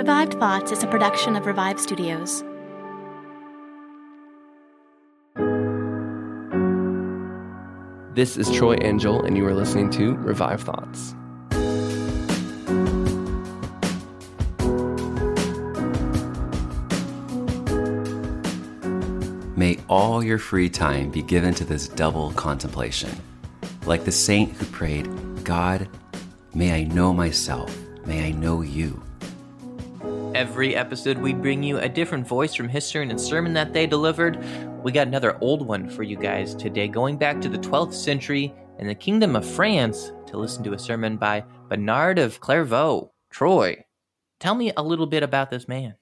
Revived Thoughts is a production of Revive Studios. This is Troy Angel, and you are listening to Revive Thoughts. May all your free time be given to this double contemplation. Like the saint who prayed, God, may I know myself, may I know you. Every episode, we bring you a different voice from history and a sermon that they delivered. We got another old one for you guys today, going back to the 12th century in the Kingdom of France to listen to a sermon by Bernard of Clairvaux. Troy, tell me a little bit about this man.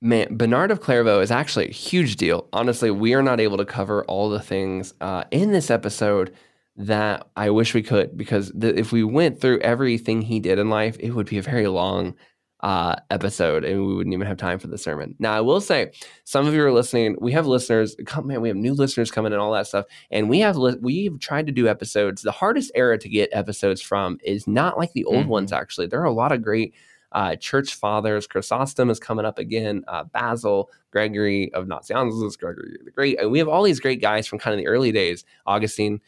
Man, Bernard of Clairvaux is actually a huge deal. Honestly, we are not able to cover all the things uh, in this episode that I wish we could because if we went through everything he did in life, it would be a very long uh, episode and we wouldn't even have time for the sermon. Now, I will say, some of you are listening. We have listeners. Come, man, we have new listeners coming and all that stuff. And we have li- we've tried to do episodes. The hardest era to get episodes from is not like the old mm-hmm. ones. Actually, there are a lot of great uh, church fathers. Chrysostom is coming up again. Uh, Basil, Gregory of Nazianzus, Gregory the Great. And we have all these great guys from kind of the early days. Augustine.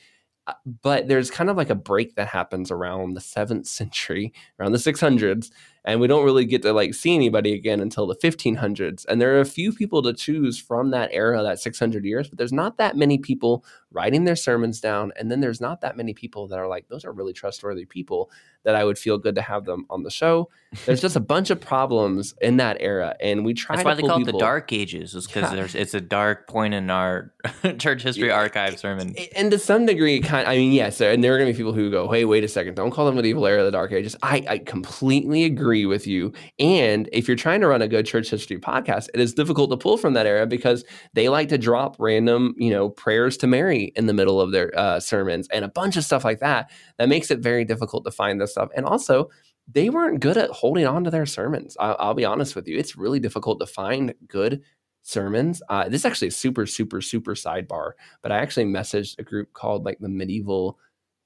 Uh, but there's kind of like a break that happens around the seventh century, around the 600s, and we don't really get to like see anybody again until the 1500s and there are a few people to choose from that era that 600 years but there's not that many people writing their sermons down and then there's not that many people that are like those are really trustworthy people that I would feel good to have them on the show. There's just a bunch of problems in that era, and we try. That's why they call people. it the Dark Ages, is because yeah. it's a dark point in our church history yeah. archive sermon. And to some degree, kind. I mean, yes, and there are going to be people who go, "Hey, wait a second, don't call them medieval era, the Dark Ages." I, I completely agree with you. And if you're trying to run a good church history podcast, it is difficult to pull from that era because they like to drop random, you know, prayers to Mary in the middle of their uh, sermons and a bunch of stuff like that. That makes it very difficult to find this stuff. And also, they weren't good at holding on to their sermons. I'll, I'll be honest with you. It's really difficult to find good sermons. Uh, this is actually a super, super, super sidebar, but I actually messaged a group called like the Medieval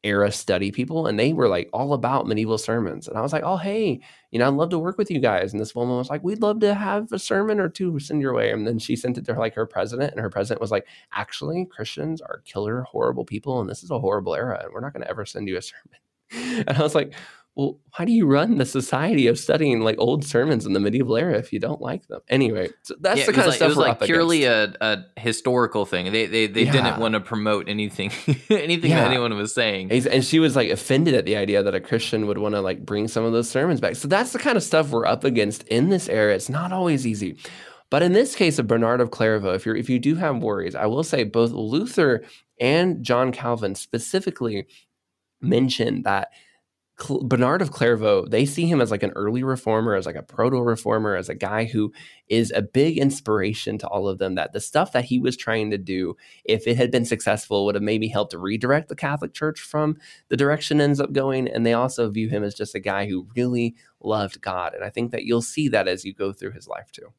Era Study people, and they were like all about medieval sermons. And I was like, oh, hey, you know, I'd love to work with you guys. And this woman was like, we'd love to have a sermon or two send your way. And then she sent it to her, like her president, and her president was like, actually, Christians are killer, horrible people, and this is a horrible era, and we're not going to ever send you a sermon. And I was like, well, why do you run the society of studying like old sermons in the medieval era if you don't like them? Anyway, so that's yeah, the kind of like, stuff it was like purely a, a, historical thing. They they, they yeah. didn't want to promote anything anything yeah. that anyone was saying. And she was like offended at the idea that a Christian would want to like bring some of those sermons back. So that's the kind of stuff we're up against in this era. It's not always easy. But in this case of Bernard of Clairvaux, if you're if you do have worries, I will say both Luther and John Calvin specifically mentioned that Bernard of Clairvaux, they see him as like an early reformer, as like a proto reformer, as a guy who is a big inspiration to all of them. That the stuff that he was trying to do, if it had been successful, would have maybe helped redirect the Catholic Church from the direction it ends up going. And they also view him as just a guy who really loved God. And I think that you'll see that as you go through his life too.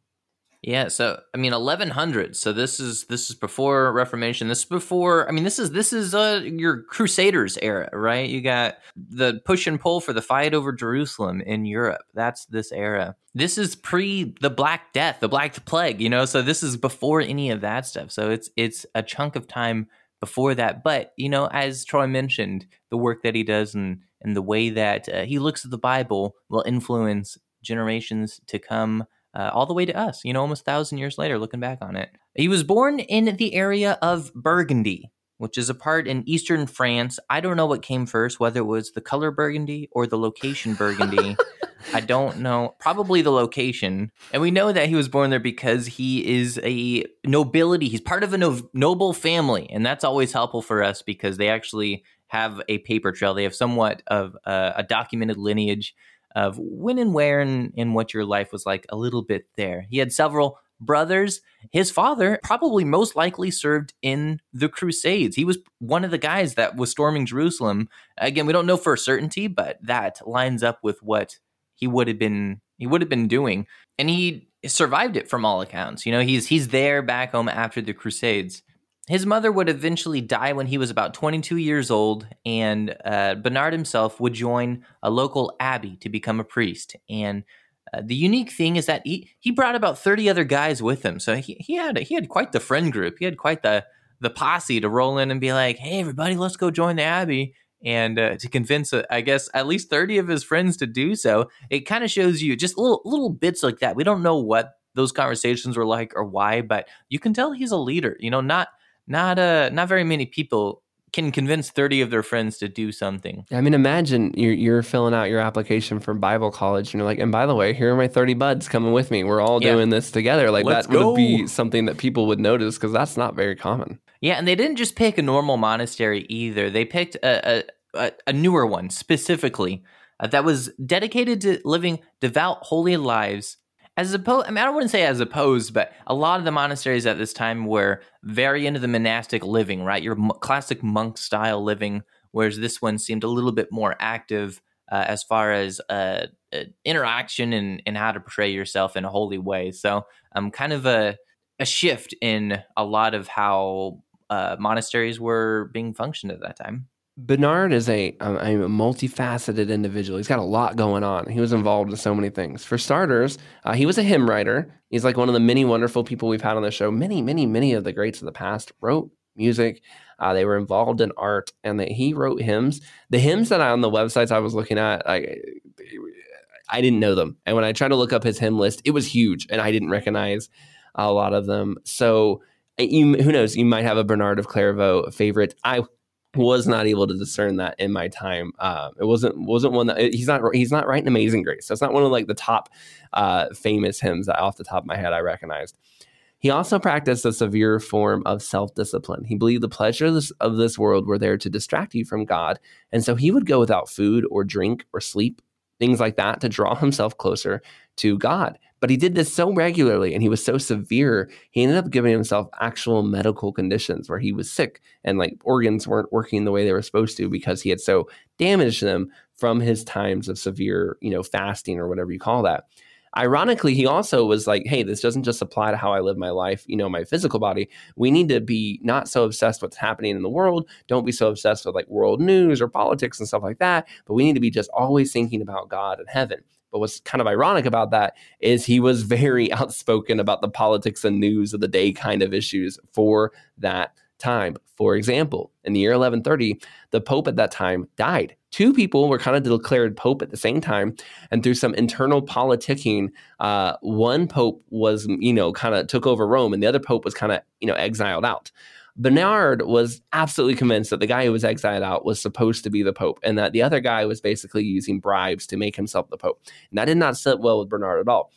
Yeah, so I mean, eleven hundred. So this is this is before Reformation. This is before. I mean, this is this is uh, your Crusaders era, right? You got the push and pull for the fight over Jerusalem in Europe. That's this era. This is pre the Black Death, the Black Plague. You know, so this is before any of that stuff. So it's it's a chunk of time before that. But you know, as Troy mentioned, the work that he does and and the way that uh, he looks at the Bible will influence generations to come uh, all the way to us, you know, almost a thousand years later, looking back on it. He was born in the area of Burgundy, which is a part in eastern France. I don't know what came first, whether it was the color burgundy or the location burgundy. I don't know. Probably the location. And we know that he was born there because he is a nobility. He's part of a no- noble family. And that's always helpful for us because they actually have a paper trail. They have somewhat of uh, a documented lineage of when and where and, and what your life was like a little bit there. He had several brothers. His father probably most likely served in the Crusades. He was one of the guys that was storming Jerusalem. Again, we don't know for certainty, but that lines up with what he would have been he would have been doing. And he survived it from all accounts. You know, he's he's there back home after the Crusades. His mother would eventually die when he was about 22 years old, and uh, Bernard himself would join a local abbey to become a priest. And uh, the unique thing is that he, he brought about 30 other guys with him. So he, he had he had quite the friend group. He had quite the the posse to roll in and be like, "Hey, everybody, let's go join the abbey." And uh, to convince, uh, I guess, at least 30 of his friends to do so, it kind of shows you just little little bits like that. We don't know what those conversations were like or why, but you can tell he's a leader. You know, not not uh not very many people can convince 30 of their friends to do something. I mean, imagine you're, you're filling out your application for Bible college and you're like, and by the way, here are my 30 buds coming with me. We're all yeah. doing this together. Like Let's that go. would be something that people would notice because that's not very common. Yeah. And they didn't just pick a normal monastery either. They picked a, a, a newer one specifically uh, that was dedicated to living devout, holy lives as opposed, I mean, I wouldn't say as opposed, but a lot of the monasteries at this time were very into the monastic living, right? Your m- classic monk style living, whereas this one seemed a little bit more active uh, as far as uh, uh, interaction and, and how to portray yourself in a holy way. So, um, kind of a a shift in a lot of how uh, monasteries were being functioned at that time. Bernard is a, a, multifaceted individual. He's got a lot going on. He was involved in so many things. For starters, uh, he was a hymn writer. He's like one of the many wonderful people we've had on the show. Many, many, many of the greats of the past wrote music. Uh, they were involved in art, and that he wrote hymns. The hymns that I on the websites I was looking at, I, I didn't know them. And when I tried to look up his hymn list, it was huge, and I didn't recognize a lot of them. So you, who knows? You might have a Bernard of Clairvaux favorite. I was not able to discern that in my time. Uh, it wasn't wasn't one that he's not he's not writing Amazing Grace. It's not one of like the top uh, famous hymns that off the top of my head I recognized. He also practiced a severe form of self discipline. He believed the pleasures of this world were there to distract you from God, and so he would go without food or drink or sleep, things like that, to draw himself closer to God. But he did this so regularly and he was so severe, he ended up giving himself actual medical conditions where he was sick and like organs weren't working the way they were supposed to because he had so damaged them from his times of severe, you know, fasting or whatever you call that. Ironically, he also was like, hey, this doesn't just apply to how I live my life, you know, my physical body. We need to be not so obsessed with what's happening in the world. Don't be so obsessed with like world news or politics and stuff like that. But we need to be just always thinking about God and heaven. But what's kind of ironic about that is he was very outspoken about the politics and news of the day kind of issues for that time. For example, in the year 1130, the Pope at that time died. Two people were kind of declared Pope at the same time. And through some internal politicking, uh, one Pope was, you know, kind of took over Rome and the other Pope was kind of, you know, exiled out. Bernard was absolutely convinced that the guy who was exiled out was supposed to be the Pope and that the other guy was basically using bribes to make himself the Pope. And that did not sit well with Bernard at all.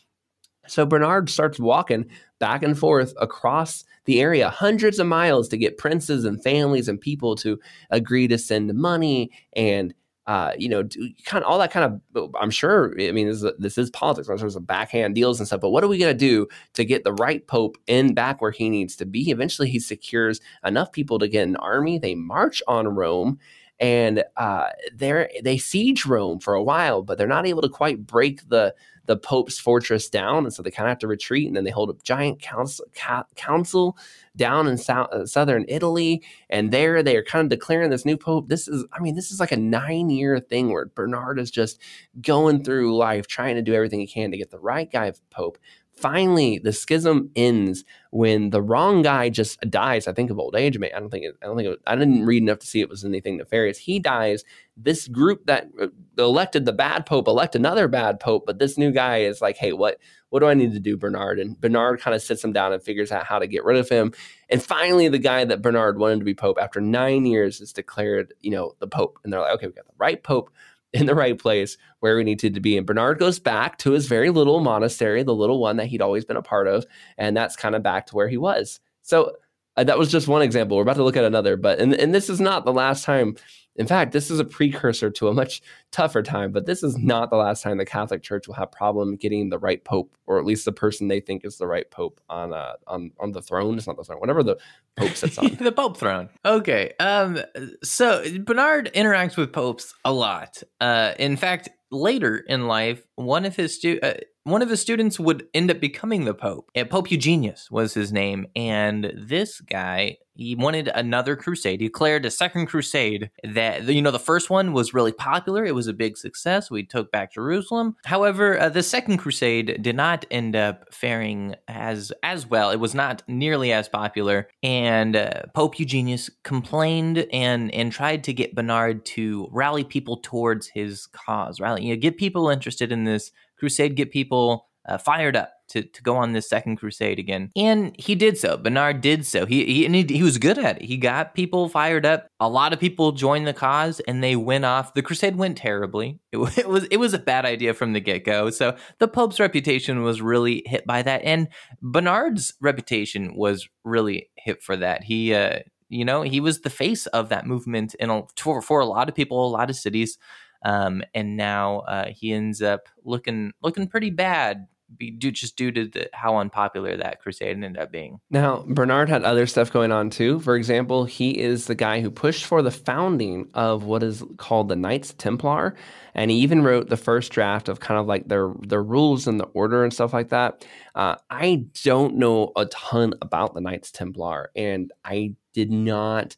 So Bernard starts walking back and forth across the area, hundreds of miles to get princes and families and people to agree to send money and uh, you know, kind of all that kind of. I'm sure. I mean, this is, this is politics. There's some backhand deals and stuff. But what are we going to do to get the right pope in back where he needs to be? Eventually, he secures enough people to get an army. They march on Rome and uh, they they siege Rome for a while, but they're not able to quite break the the Pope's fortress down, and so they kind of have to retreat. And then they hold a giant council, council down in south, uh, southern Italy, and there they are kind of declaring this new Pope. This is, I mean, this is like a nine year thing where Bernard is just going through life trying to do everything he can to get the right guy Pope finally the schism ends when the wrong guy just dies. I think of old age. I don't think it, I don't think it, I didn't read enough to see it was anything nefarious. He dies. This group that uh, elected the bad pope elect another bad pope, but this new guy is like, hey, what what do I need to do, Bernard? And Bernard kind of sits him down and figures out how to get rid of him. And finally, the guy that Bernard wanted to be pope after nine years is declared, you know, the pope. And they're like, okay, we got the right pope in the right place where we needed to be. And Bernard goes back to his very little monastery, the little one that he'd always been a part of. And that's kind of back to where he was. So uh, that was just one example. We're about to look at another, but, and, and this is not the last time in fact, this is a precursor to a much tougher time, but this is not the last time the Catholic Church will have problem getting the right pope, or at least the person they think is the right pope on uh, on on the throne. It's not the throne, whatever the pope sits on. the pope throne. Okay. Um. So Bernard interacts with popes a lot. Uh. In fact, later in life, one of his stu- uh, one of his students would end up becoming the pope. Pope Eugenius was his name, and this guy he wanted another crusade. He declared a second crusade that you know the first one was really popular. It was a big success. We took back Jerusalem. However, uh, the second crusade did not end up faring as as well. It was not nearly as popular, and uh, Pope Eugenius complained and and tried to get Bernard to rally people towards his cause. Rally, you know, get people interested in this crusade, get people uh, fired up to, to go on this second crusade again. And he did so. Bernard did so. He, he, and he, he was good at it. He got people fired up. A lot of people joined the cause and they went off. The crusade went terribly. It, it was it was a bad idea from the get go. So the Pope's reputation was really hit by that. And Bernard's reputation was really hit for that. He, uh, you know, he was the face of that movement in a, for, for a lot of people, a lot of cities. Um, and now uh, he ends up looking looking pretty bad be just due to the, how unpopular that crusade ended up being. Now, Bernard had other stuff going on too. For example, he is the guy who pushed for the founding of what is called the Knights Templar, and he even wrote the first draft of kind of like their their rules and the order and stuff like that. Uh, I don't know a ton about the Knights Templar, and I did not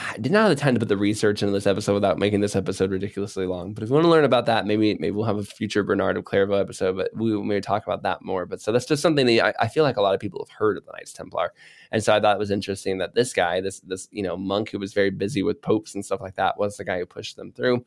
I did not have the time to put the research into this episode without making this episode ridiculously long. But if you want to learn about that, maybe maybe we'll have a future Bernard of Clairvaux episode, but we may talk about that more. But so that's just something that I, I, feel like a lot of people have heard of the Knights Templar, and so I thought it was interesting that this guy, this this you know monk who was very busy with popes and stuff like that, was the guy who pushed them through.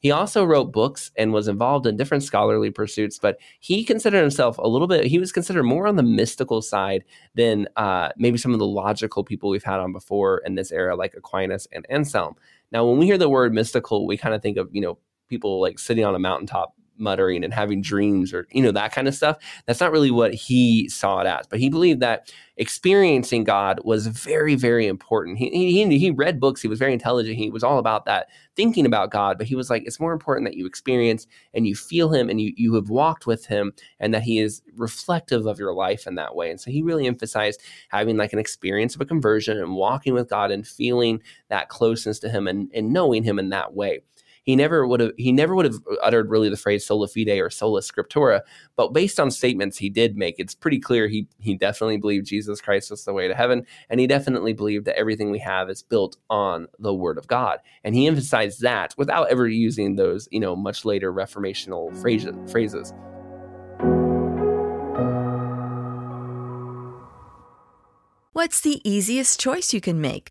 He also wrote books and was involved in different scholarly pursuits, but he considered himself a little bit, he was considered more on the mystical side than uh, maybe some of the logical people we've had on before in this era, like Aquinas and Anselm. Now, when we hear the word mystical, we kind of think of, you know, people like sitting on a mountaintop muttering and having dreams or you know that kind of stuff that's not really what he saw it as. But he believed that experiencing god was very very important. He, he, he read books he was very intelligent he was all about that thinking about god but he was like it's more important that you experience and you feel him and you, you have walked with him and that he is reflective of your life in that way. And so he really emphasized having like an experience of a conversion and walking with god and feeling that closeness to him and, and knowing him in that way he never would have he never would have uttered really the phrase sola fide or sola scriptura, but based on statements he did make, it's pretty clear he he definitely believed Jesus Christ was the way to heaven, and he definitely believed that everything we have is built on the Word of God, and he emphasized that without ever using those you know much later reformational phrases. phrases. What's the easiest choice you can make?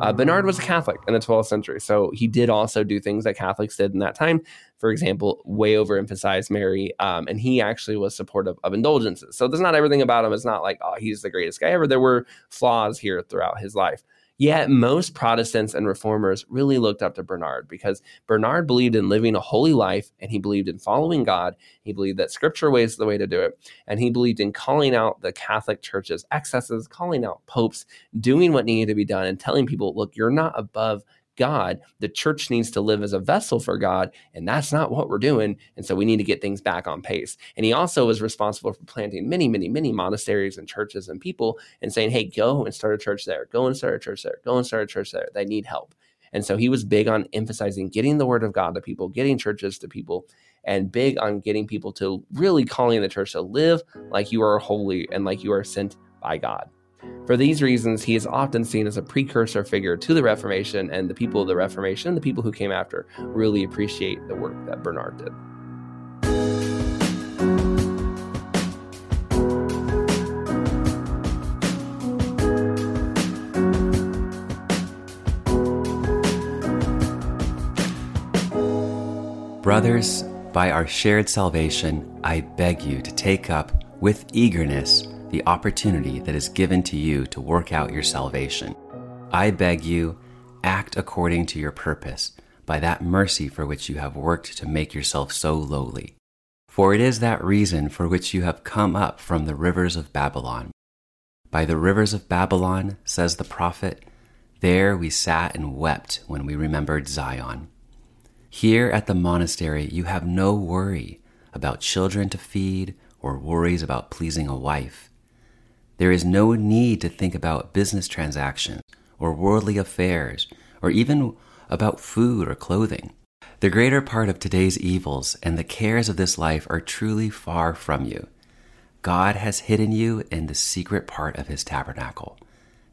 Uh, Bernard was a Catholic in the 12th century, so he did also do things that Catholics did in that time. For example, way overemphasized Mary, um, and he actually was supportive of indulgences. So there's not everything about him. It's not like, oh, he's the greatest guy ever. There were flaws here throughout his life. Yet most Protestants and reformers really looked up to Bernard because Bernard believed in living a holy life and he believed in following God. He believed that scripture was the way to do it. And he believed in calling out the Catholic Church's excesses, calling out popes, doing what needed to be done, and telling people, look, you're not above God. The church needs to live as a vessel for God, and that's not what we're doing. And so we need to get things back on pace. And he also was responsible for planting many, many, many monasteries and churches and people and saying, hey, go and start a church there, go and start a church there, go and start a church there. They need help. And so he was big on emphasizing getting the word of God to people, getting churches to people, and big on getting people to really calling the church to live like you are holy and like you are sent by God. For these reasons, he is often seen as a precursor figure to the Reformation, and the people of the Reformation, the people who came after, really appreciate the work that Bernard did. Brothers, by our shared salvation, I beg you to take up with eagerness the opportunity that is given to you to work out your salvation. I beg you, act according to your purpose, by that mercy for which you have worked to make yourself so lowly. For it is that reason for which you have come up from the rivers of Babylon. By the rivers of Babylon, says the prophet, there we sat and wept when we remembered Zion. Here at the monastery, you have no worry about children to feed or worries about pleasing a wife. There is no need to think about business transactions or worldly affairs or even about food or clothing. The greater part of today's evils and the cares of this life are truly far from you. God has hidden you in the secret part of his tabernacle.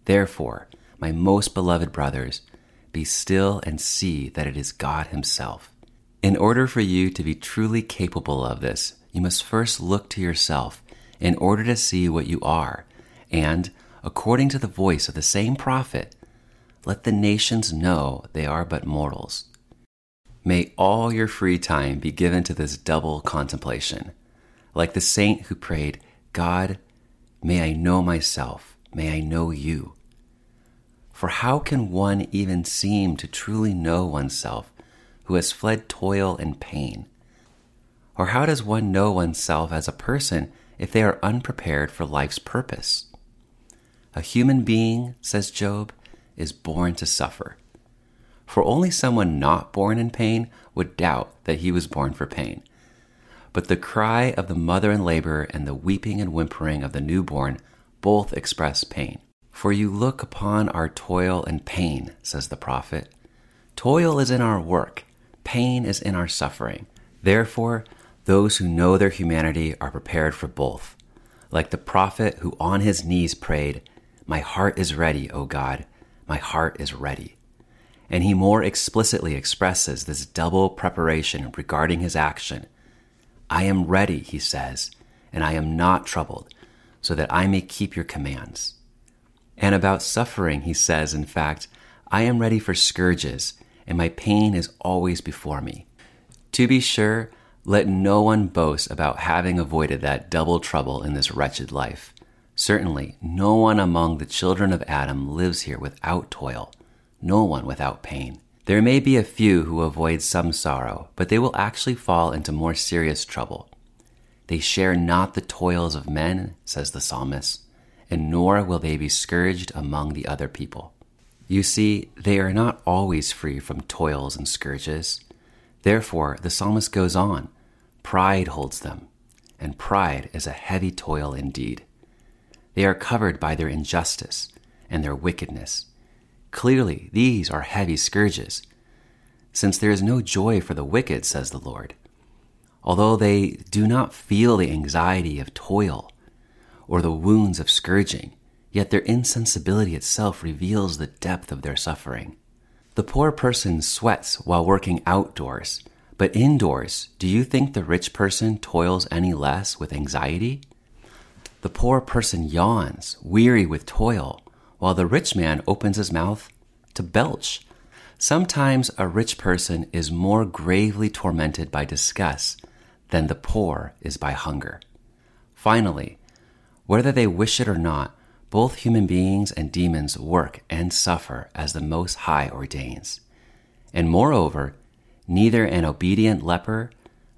Therefore, my most beloved brothers, be still and see that it is God himself. In order for you to be truly capable of this, you must first look to yourself in order to see what you are and, according to the voice of the same prophet, let the nations know they are but mortals. May all your free time be given to this double contemplation. Like the saint who prayed, God, may I know myself, may I know you. For how can one even seem to truly know oneself who has fled toil and pain? Or how does one know oneself as a person if they are unprepared for life's purpose? A human being, says Job, is born to suffer. For only someone not born in pain would doubt that he was born for pain. But the cry of the mother in labor and the weeping and whimpering of the newborn both express pain. For you look upon our toil and pain, says the prophet. Toil is in our work, pain is in our suffering. Therefore, those who know their humanity are prepared for both. Like the prophet who on his knees prayed, my heart is ready, O God. My heart is ready. And he more explicitly expresses this double preparation regarding his action. I am ready, he says, and I am not troubled, so that I may keep your commands. And about suffering, he says, in fact, I am ready for scourges, and my pain is always before me. To be sure, let no one boast about having avoided that double trouble in this wretched life. Certainly, no one among the children of Adam lives here without toil, no one without pain. There may be a few who avoid some sorrow, but they will actually fall into more serious trouble. They share not the toils of men, says the psalmist, and nor will they be scourged among the other people. You see, they are not always free from toils and scourges. Therefore, the psalmist goes on pride holds them, and pride is a heavy toil indeed. They are covered by their injustice and their wickedness. Clearly, these are heavy scourges, since there is no joy for the wicked, says the Lord. Although they do not feel the anxiety of toil or the wounds of scourging, yet their insensibility itself reveals the depth of their suffering. The poor person sweats while working outdoors, but indoors, do you think the rich person toils any less with anxiety? The poor person yawns, weary with toil, while the rich man opens his mouth to belch. Sometimes a rich person is more gravely tormented by disgust than the poor is by hunger. Finally, whether they wish it or not, both human beings and demons work and suffer as the Most High ordains. And moreover, neither an obedient leper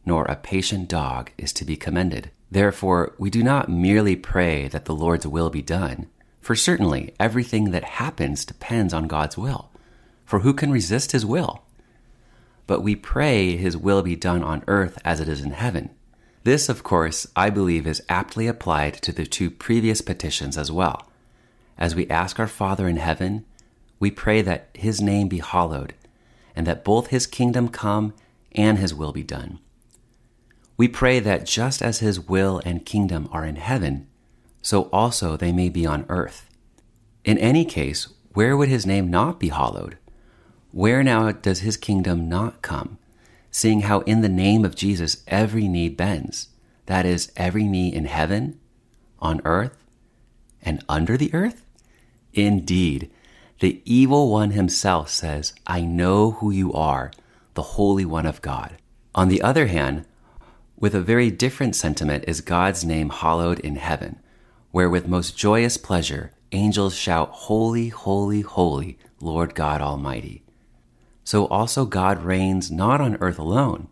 nor a patient dog is to be commended. Therefore, we do not merely pray that the Lord's will be done, for certainly everything that happens depends on God's will. For who can resist his will? But we pray his will be done on earth as it is in heaven. This, of course, I believe is aptly applied to the two previous petitions as well. As we ask our Father in heaven, we pray that his name be hallowed, and that both his kingdom come and his will be done. We pray that just as his will and kingdom are in heaven, so also they may be on earth. In any case, where would his name not be hallowed? Where now does his kingdom not come? seeing how in the name of Jesus every knee bends, that is, every knee in heaven, on earth, and under the earth? Indeed, the evil one himself says, I know who you are, the Holy One of God. On the other hand, with a very different sentiment is God's name hallowed in heaven, where with most joyous pleasure angels shout, Holy, holy, holy, Lord God Almighty so also God reigns not on earth alone.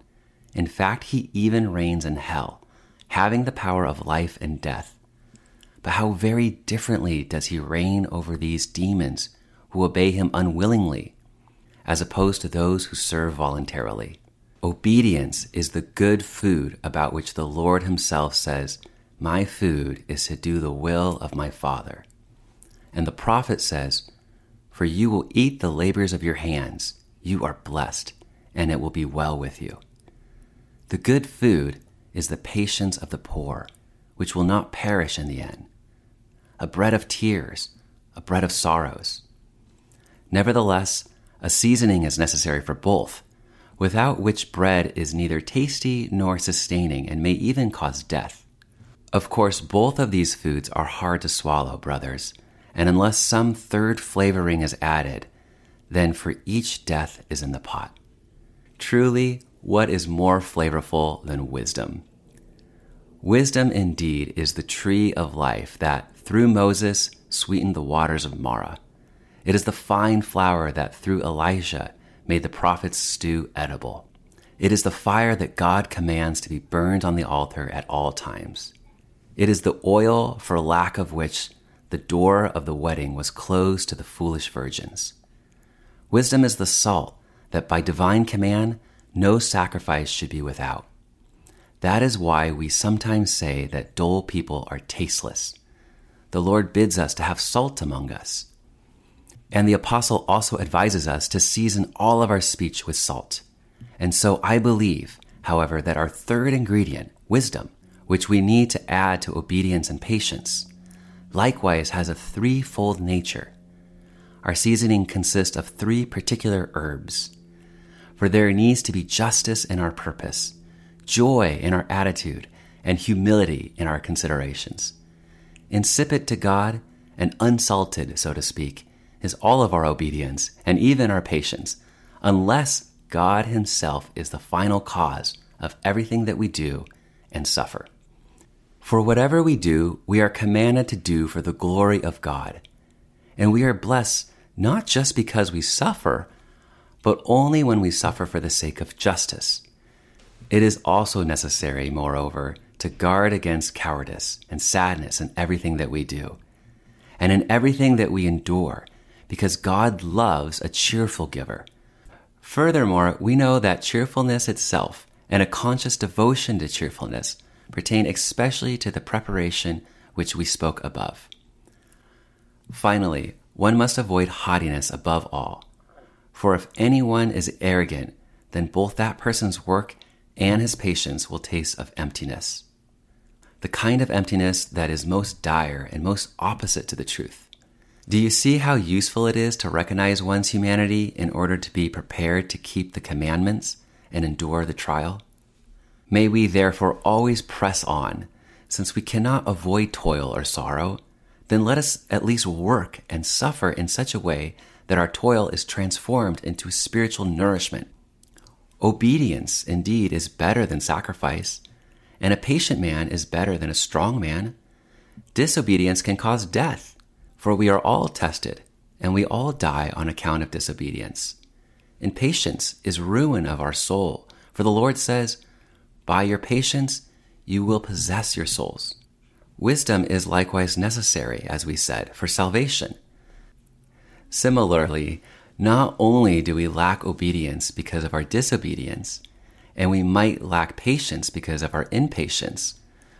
In fact, he even reigns in hell, having the power of life and death. But how very differently does he reign over these demons who obey him unwillingly, as opposed to those who serve voluntarily. Obedience is the good food about which the Lord himself says, My food is to do the will of my Father. And the prophet says, For you will eat the labors of your hands you are blessed, and it will be well with you. The good food is the patience of the poor, which will not perish in the end. A bread of tears, a bread of sorrows. Nevertheless, a seasoning is necessary for both, without which bread is neither tasty nor sustaining and may even cause death. Of course, both of these foods are hard to swallow, brothers, and unless some third flavoring is added, then for each death is in the pot. Truly, what is more flavorful than wisdom? Wisdom indeed is the tree of life that, through Moses, sweetened the waters of Marah. It is the fine flour that, through Elijah, made the prophet's stew edible. It is the fire that God commands to be burned on the altar at all times. It is the oil for lack of which the door of the wedding was closed to the foolish virgins. Wisdom is the salt that by divine command no sacrifice should be without. That is why we sometimes say that dull people are tasteless. The Lord bids us to have salt among us. And the apostle also advises us to season all of our speech with salt. And so I believe, however, that our third ingredient, wisdom, which we need to add to obedience and patience, likewise has a threefold nature our seasoning consists of three particular herbs. For there needs to be justice in our purpose, joy in our attitude, and humility in our considerations. Insipid to God and unsalted, so to speak, is all of our obedience and even our patience, unless God Himself is the final cause of everything that we do and suffer. For whatever we do, we are commanded to do for the glory of God. And we are blessed not just because we suffer, but only when we suffer for the sake of justice. It is also necessary, moreover, to guard against cowardice and sadness in everything that we do, and in everything that we endure, because God loves a cheerful giver. Furthermore, we know that cheerfulness itself and a conscious devotion to cheerfulness pertain especially to the preparation which we spoke above. Finally, one must avoid haughtiness above all. For if anyone is arrogant, then both that person's work and his patience will taste of emptiness. The kind of emptiness that is most dire and most opposite to the truth. Do you see how useful it is to recognize one's humanity in order to be prepared to keep the commandments and endure the trial? May we therefore always press on, since we cannot avoid toil or sorrow, then let us at least work and suffer in such a way that our toil is transformed into spiritual nourishment. Obedience, indeed, is better than sacrifice, and a patient man is better than a strong man. Disobedience can cause death, for we are all tested, and we all die on account of disobedience. Impatience is ruin of our soul, for the Lord says, By your patience you will possess your souls. Wisdom is likewise necessary, as we said, for salvation. Similarly, not only do we lack obedience because of our disobedience, and we might lack patience because of our impatience,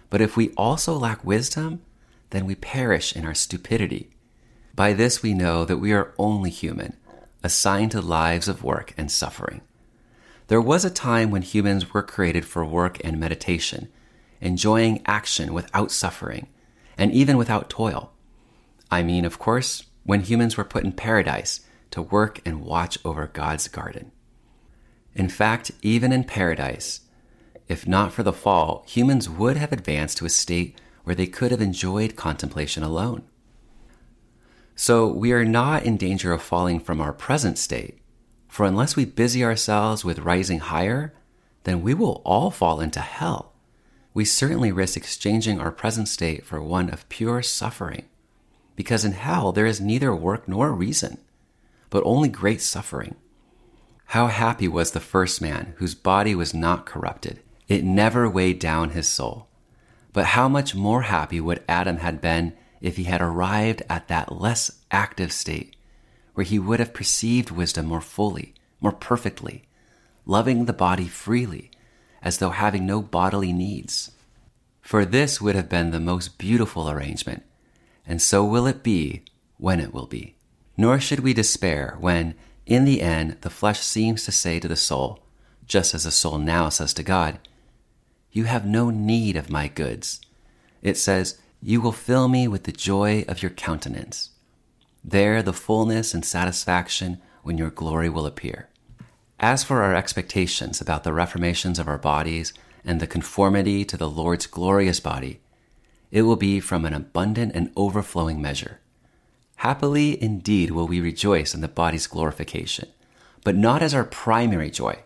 but if we also lack wisdom, then we perish in our stupidity. By this we know that we are only human, assigned to lives of work and suffering. There was a time when humans were created for work and meditation enjoying action without suffering, and even without toil. I mean, of course, when humans were put in paradise to work and watch over God's garden. In fact, even in paradise, if not for the fall, humans would have advanced to a state where they could have enjoyed contemplation alone. So we are not in danger of falling from our present state, for unless we busy ourselves with rising higher, then we will all fall into hell we certainly risk exchanging our present state for one of pure suffering. Because in hell there is neither work nor reason, but only great suffering. How happy was the first man whose body was not corrupted. It never weighed down his soul. But how much more happy would Adam had been if he had arrived at that less active state, where he would have perceived wisdom more fully, more perfectly, loving the body freely, as though having no bodily needs. For this would have been the most beautiful arrangement, and so will it be when it will be. Nor should we despair when, in the end, the flesh seems to say to the soul, just as the soul now says to God, You have no need of my goods. It says, You will fill me with the joy of your countenance. There, the fullness and satisfaction when your glory will appear. As for our expectations about the reformations of our bodies and the conformity to the Lord's glorious body, it will be from an abundant and overflowing measure. Happily indeed will we rejoice in the body's glorification, but not as our primary joy.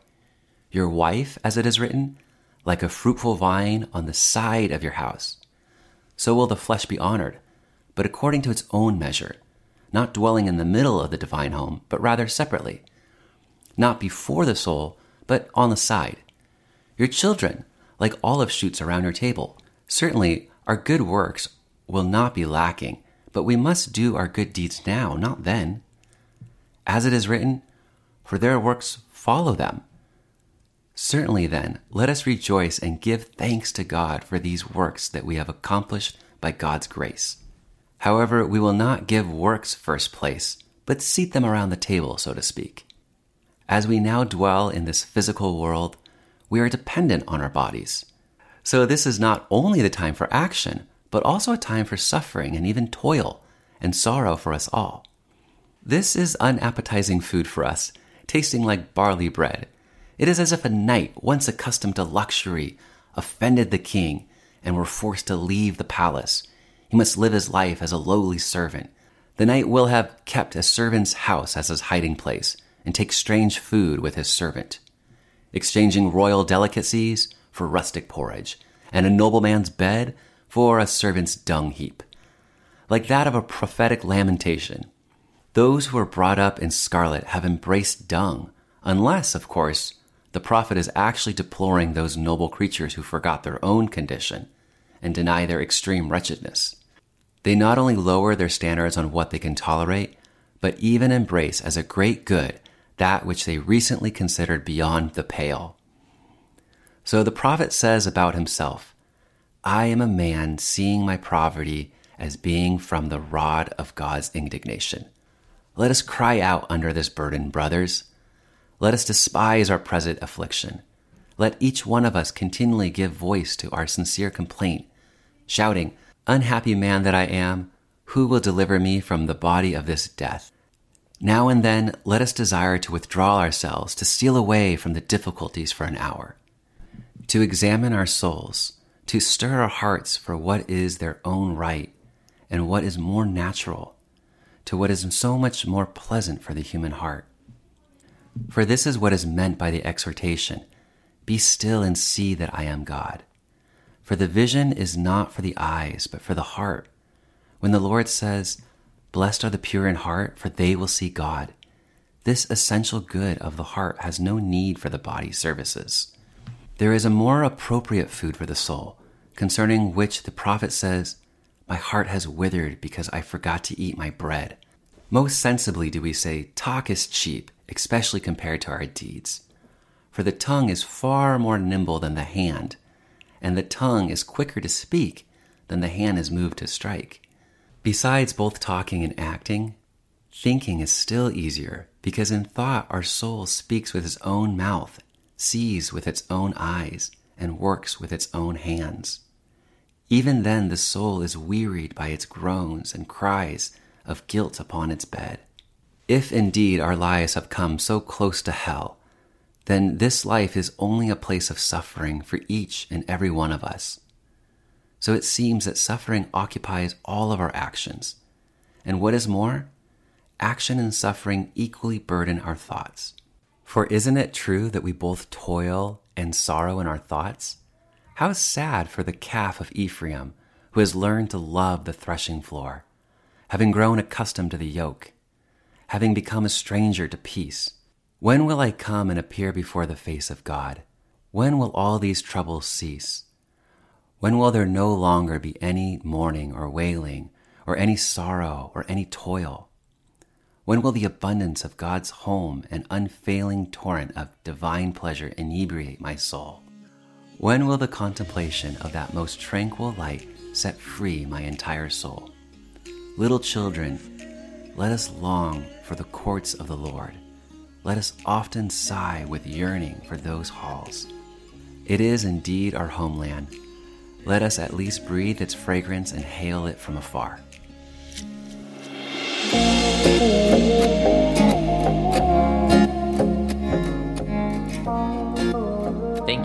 Your wife, as it is written, like a fruitful vine on the side of your house. So will the flesh be honored, but according to its own measure, not dwelling in the middle of the divine home, but rather separately not before the soul, but on the side. Your children, like olive shoots around your table. Certainly, our good works will not be lacking, but we must do our good deeds now, not then. As it is written, for their works follow them. Certainly, then, let us rejoice and give thanks to God for these works that we have accomplished by God's grace. However, we will not give works first place, but seat them around the table, so to speak. As we now dwell in this physical world, we are dependent on our bodies. So, this is not only the time for action, but also a time for suffering and even toil and sorrow for us all. This is unappetizing food for us, tasting like barley bread. It is as if a knight, once accustomed to luxury, offended the king and were forced to leave the palace. He must live his life as a lowly servant. The knight will have kept a servant's house as his hiding place and take strange food with his servant, exchanging royal delicacies for rustic porridge, and a nobleman's bed for a servant's dung heap, like that of a prophetic lamentation. Those who are brought up in scarlet have embraced dung, unless, of course, the prophet is actually deploring those noble creatures who forgot their own condition and deny their extreme wretchedness. They not only lower their standards on what they can tolerate, but even embrace as a great good that which they recently considered beyond the pale. So the prophet says about himself, I am a man seeing my poverty as being from the rod of God's indignation. Let us cry out under this burden, brothers. Let us despise our present affliction. Let each one of us continually give voice to our sincere complaint, shouting, Unhappy man that I am, who will deliver me from the body of this death? Now and then, let us desire to withdraw ourselves, to steal away from the difficulties for an hour, to examine our souls, to stir our hearts for what is their own right and what is more natural, to what is so much more pleasant for the human heart. For this is what is meant by the exhortation Be still and see that I am God. For the vision is not for the eyes, but for the heart. When the Lord says, Blessed are the pure in heart, for they will see God. This essential good of the heart has no need for the body's services. There is a more appropriate food for the soul, concerning which the prophet says, My heart has withered because I forgot to eat my bread. Most sensibly do we say, Talk is cheap, especially compared to our deeds. For the tongue is far more nimble than the hand, and the tongue is quicker to speak than the hand is moved to strike. Besides both talking and acting, thinking is still easier because in thought our soul speaks with its own mouth, sees with its own eyes, and works with its own hands. Even then, the soul is wearied by its groans and cries of guilt upon its bed. If indeed our lives have come so close to hell, then this life is only a place of suffering for each and every one of us. So it seems that suffering occupies all of our actions. And what is more, action and suffering equally burden our thoughts. For isn't it true that we both toil and sorrow in our thoughts? How sad for the calf of Ephraim, who has learned to love the threshing floor, having grown accustomed to the yoke, having become a stranger to peace. When will I come and appear before the face of God? When will all these troubles cease? When will there no longer be any mourning or wailing, or any sorrow or any toil? When will the abundance of God's home and unfailing torrent of divine pleasure inebriate my soul? When will the contemplation of that most tranquil light set free my entire soul? Little children, let us long for the courts of the Lord. Let us often sigh with yearning for those halls. It is indeed our homeland let us at least breathe its fragrance and hail it from afar.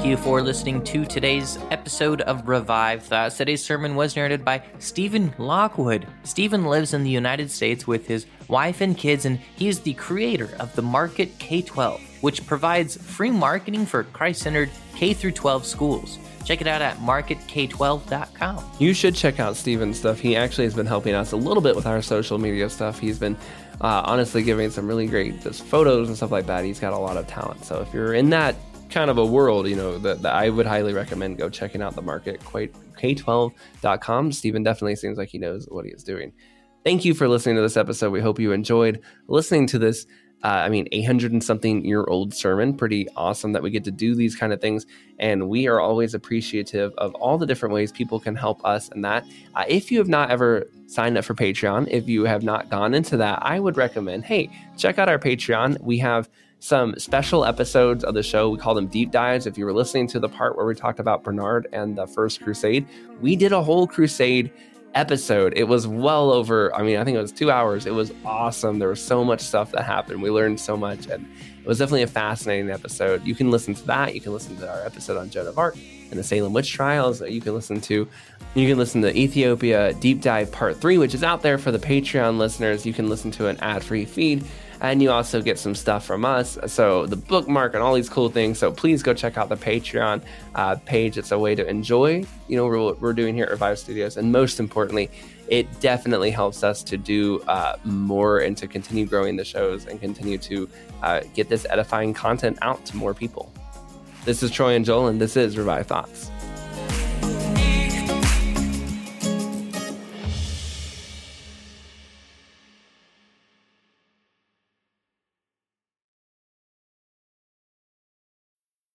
You for listening to today's episode of Revive Thoughts. Today's sermon was narrated by Stephen Lockwood. Stephen lives in the United States with his wife and kids, and he is the creator of the Market K 12, which provides free marketing for Christ centered K 12 schools. Check it out at marketk12.com. You should check out Stephen's stuff. He actually has been helping us a little bit with our social media stuff. He's been uh, honestly giving some really great just photos and stuff like that. He's got a lot of talent. So if you're in that kind of a world, you know, that, that I would highly recommend go checking out the market quite k12.com. Stephen definitely seems like he knows what he is doing. Thank you for listening to this episode. We hope you enjoyed listening to this uh, I mean, 800 and something year old sermon. Pretty awesome that we get to do these kind of things. And we are always appreciative of all the different ways people can help us and that. Uh, if you have not ever signed up for Patreon, if you have not gone into that, I would recommend hey, check out our Patreon. We have some special episodes of the show. We call them deep dives. If you were listening to the part where we talked about Bernard and the first crusade, we did a whole crusade episode. It was well over, I mean, I think it was two hours. It was awesome. There was so much stuff that happened. We learned so much, and it was definitely a fascinating episode. You can listen to that. You can listen to our episode on Joan of Arc and the Salem witch trials. You can listen to, you can listen to Ethiopia Deep Dive Part 3, which is out there for the Patreon listeners. You can listen to an ad free feed and you also get some stuff from us. So the bookmark and all these cool things. So please go check out the Patreon uh, page. It's a way to enjoy, you know, what we're doing here at Revive Studios, and most importantly, it definitely helps us to do uh, more and to continue growing the shows and continue to uh, get this edifying content out to more people. This is Troy and Joel, and this is Revive Thoughts.